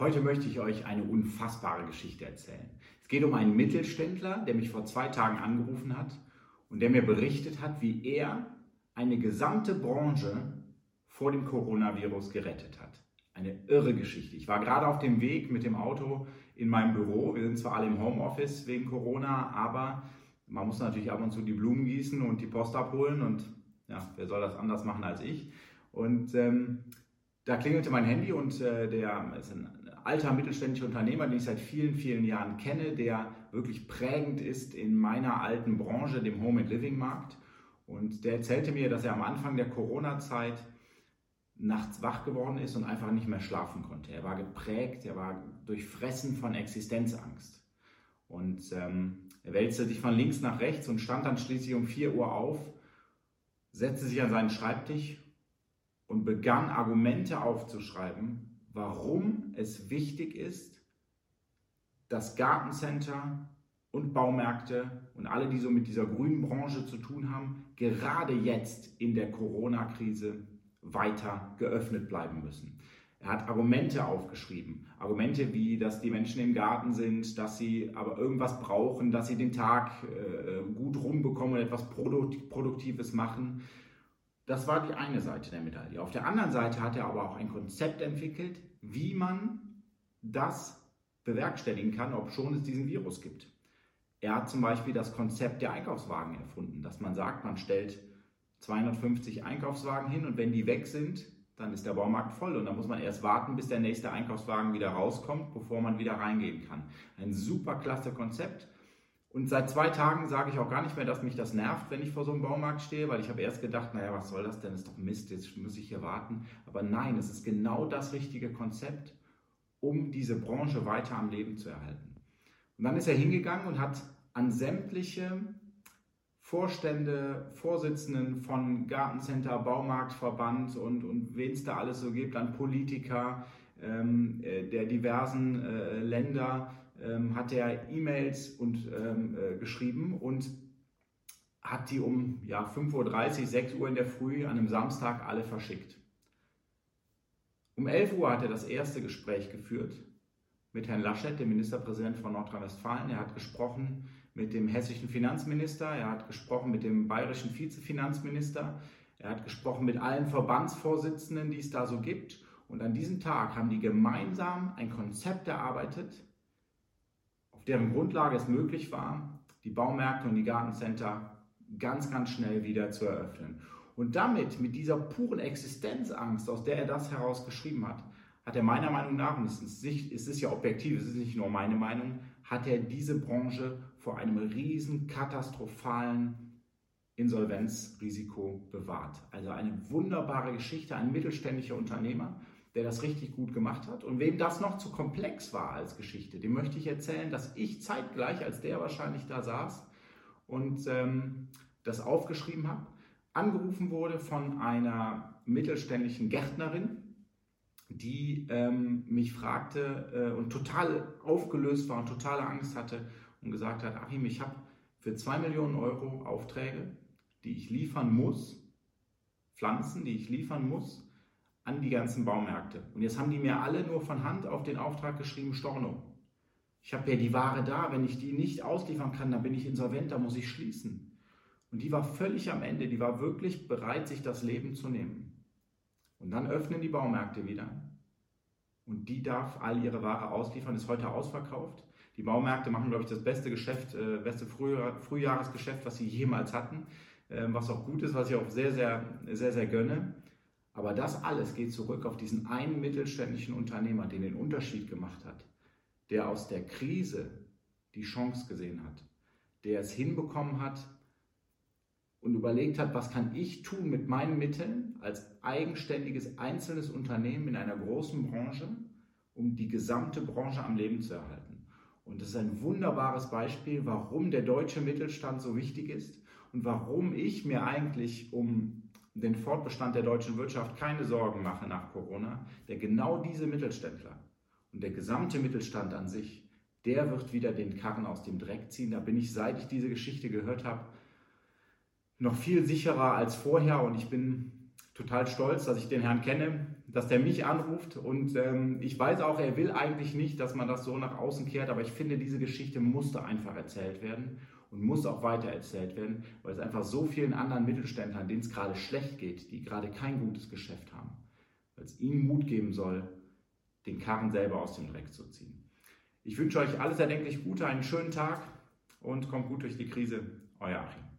Heute möchte ich euch eine unfassbare Geschichte erzählen. Es geht um einen Mittelständler, der mich vor zwei Tagen angerufen hat und der mir berichtet hat, wie er eine gesamte Branche vor dem Coronavirus gerettet hat. Eine irre Geschichte. Ich war gerade auf dem Weg mit dem Auto in meinem Büro. Wir sind zwar alle im Homeoffice wegen Corona, aber man muss natürlich ab und zu die Blumen gießen und die Post abholen und ja, wer soll das anders machen als ich? Und ähm, da klingelte mein Handy und äh, der ist ein alter mittelständischer Unternehmer, den ich seit vielen, vielen Jahren kenne, der wirklich prägend ist in meiner alten Branche, dem Home and Living Markt. Und der erzählte mir, dass er am Anfang der Corona-Zeit nachts wach geworden ist und einfach nicht mehr schlafen konnte. Er war geprägt, er war durchfressen von Existenzangst. Und ähm, er wälzte sich von links nach rechts und stand dann schließlich um 4 Uhr auf, setzte sich an seinen Schreibtisch und begann Argumente aufzuschreiben, warum es wichtig ist, dass Gartencenter und Baumärkte und alle, die so mit dieser grünen Branche zu tun haben, gerade jetzt in der Corona-Krise weiter geöffnet bleiben müssen. Er hat Argumente aufgeschrieben. Argumente wie, dass die Menschen im Garten sind, dass sie aber irgendwas brauchen, dass sie den Tag äh, gut rumbekommen und etwas Produktives machen, das war die eine Seite der Medaille. Auf der anderen Seite hat er aber auch ein Konzept entwickelt, wie man das bewerkstelligen kann, ob schon es diesen Virus gibt. Er hat zum Beispiel das Konzept der Einkaufswagen erfunden, dass man sagt, man stellt 250 Einkaufswagen hin und wenn die weg sind, dann ist der Baumarkt voll und dann muss man erst warten, bis der nächste Einkaufswagen wieder rauskommt, bevor man wieder reingehen kann. Ein super klasse Konzept und seit zwei Tagen sage ich auch gar nicht mehr, dass mich das nervt, wenn ich vor so einem Baumarkt stehe, weil ich habe erst gedacht, naja, was soll das denn? Ist doch Mist, jetzt muss ich hier warten. Aber nein, es ist genau das richtige Konzept, um diese Branche weiter am Leben zu erhalten. Und dann ist er hingegangen und hat an sämtliche Vorstände, Vorsitzenden von Gartencenter, Baumarktverband und, und wen es da alles so gibt, an Politiker ähm, äh, der diversen äh, Länder, ähm, hat er E-Mails und ähm, äh, geschrieben und hat die um ja, 5.30 Uhr, 6 Uhr in der Früh an einem Samstag alle verschickt. Um 11 Uhr hat er das erste Gespräch geführt mit Herrn Laschet, dem Ministerpräsident von Nordrhein-Westfalen. Er hat gesprochen mit dem hessischen Finanzminister, er hat gesprochen mit dem bayerischen Vizefinanzminister, er hat gesprochen mit allen Verbandsvorsitzenden, die es da so gibt. Und an diesem Tag haben die gemeinsam ein Konzept erarbeitet, auf deren Grundlage es möglich war, die Baumärkte und die Gartencenter ganz, ganz schnell wieder zu eröffnen. Und damit, mit dieser puren Existenzangst, aus der er das heraus geschrieben hat, hat er meiner Meinung nach, und es ist, es ist ja objektiv, es ist nicht nur meine Meinung, hat er diese Branche vor einem riesen katastrophalen Insolvenzrisiko bewahrt. Also eine wunderbare Geschichte, ein mittelständischer Unternehmer, der das richtig gut gemacht hat. Und wem das noch zu komplex war als Geschichte, dem möchte ich erzählen, dass ich zeitgleich, als der wahrscheinlich da saß und ähm, das aufgeschrieben habe, angerufen wurde von einer mittelständischen Gärtnerin, die ähm, mich fragte äh, und total aufgelöst war und totale Angst hatte und gesagt hat, Achim, ich habe für zwei Millionen Euro Aufträge, die ich liefern muss, Pflanzen, die ich liefern muss, an die ganzen Baumärkte. Und jetzt haben die mir alle nur von Hand auf den Auftrag geschrieben, Storno. Ich habe ja die Ware da, wenn ich die nicht ausliefern kann, dann bin ich insolvent, da muss ich schließen. Und die war völlig am Ende, die war wirklich bereit, sich das Leben zu nehmen. Und dann öffnen die Baumärkte wieder. Und die darf all ihre Ware ausliefern, ist heute ausverkauft. Die Baumärkte machen, glaube ich, das beste Geschäft, äh, beste Frühjahresgeschäft, was sie jemals hatten, äh, was auch gut ist, was ich auch sehr, sehr, sehr, sehr gönne. Aber das alles geht zurück auf diesen einen mittelständischen Unternehmer, der den Unterschied gemacht hat, der aus der Krise die Chance gesehen hat, der es hinbekommen hat und überlegt hat, was kann ich tun mit meinen Mitteln als eigenständiges einzelnes Unternehmen in einer großen Branche, um die gesamte Branche am Leben zu erhalten. Und das ist ein wunderbares Beispiel, warum der deutsche Mittelstand so wichtig ist und warum ich mir eigentlich um den Fortbestand der deutschen Wirtschaft keine Sorgen mache nach Corona, denn genau diese Mittelständler und der gesamte Mittelstand an sich, der wird wieder den Karren aus dem Dreck ziehen. Da bin ich, seit ich diese Geschichte gehört habe, noch viel sicherer als vorher. Und ich bin total stolz, dass ich den Herrn kenne, dass der mich anruft. Und ähm, ich weiß auch, er will eigentlich nicht, dass man das so nach außen kehrt, aber ich finde, diese Geschichte musste einfach erzählt werden und muss auch weiter erzählt werden, weil es einfach so vielen anderen Mittelständlern, denen es gerade schlecht geht, die gerade kein gutes Geschäft haben, weil es ihnen Mut geben soll, den Karren selber aus dem Dreck zu ziehen. Ich wünsche euch alles erdenklich Gute, einen schönen Tag und kommt gut durch die Krise. Euer Achim.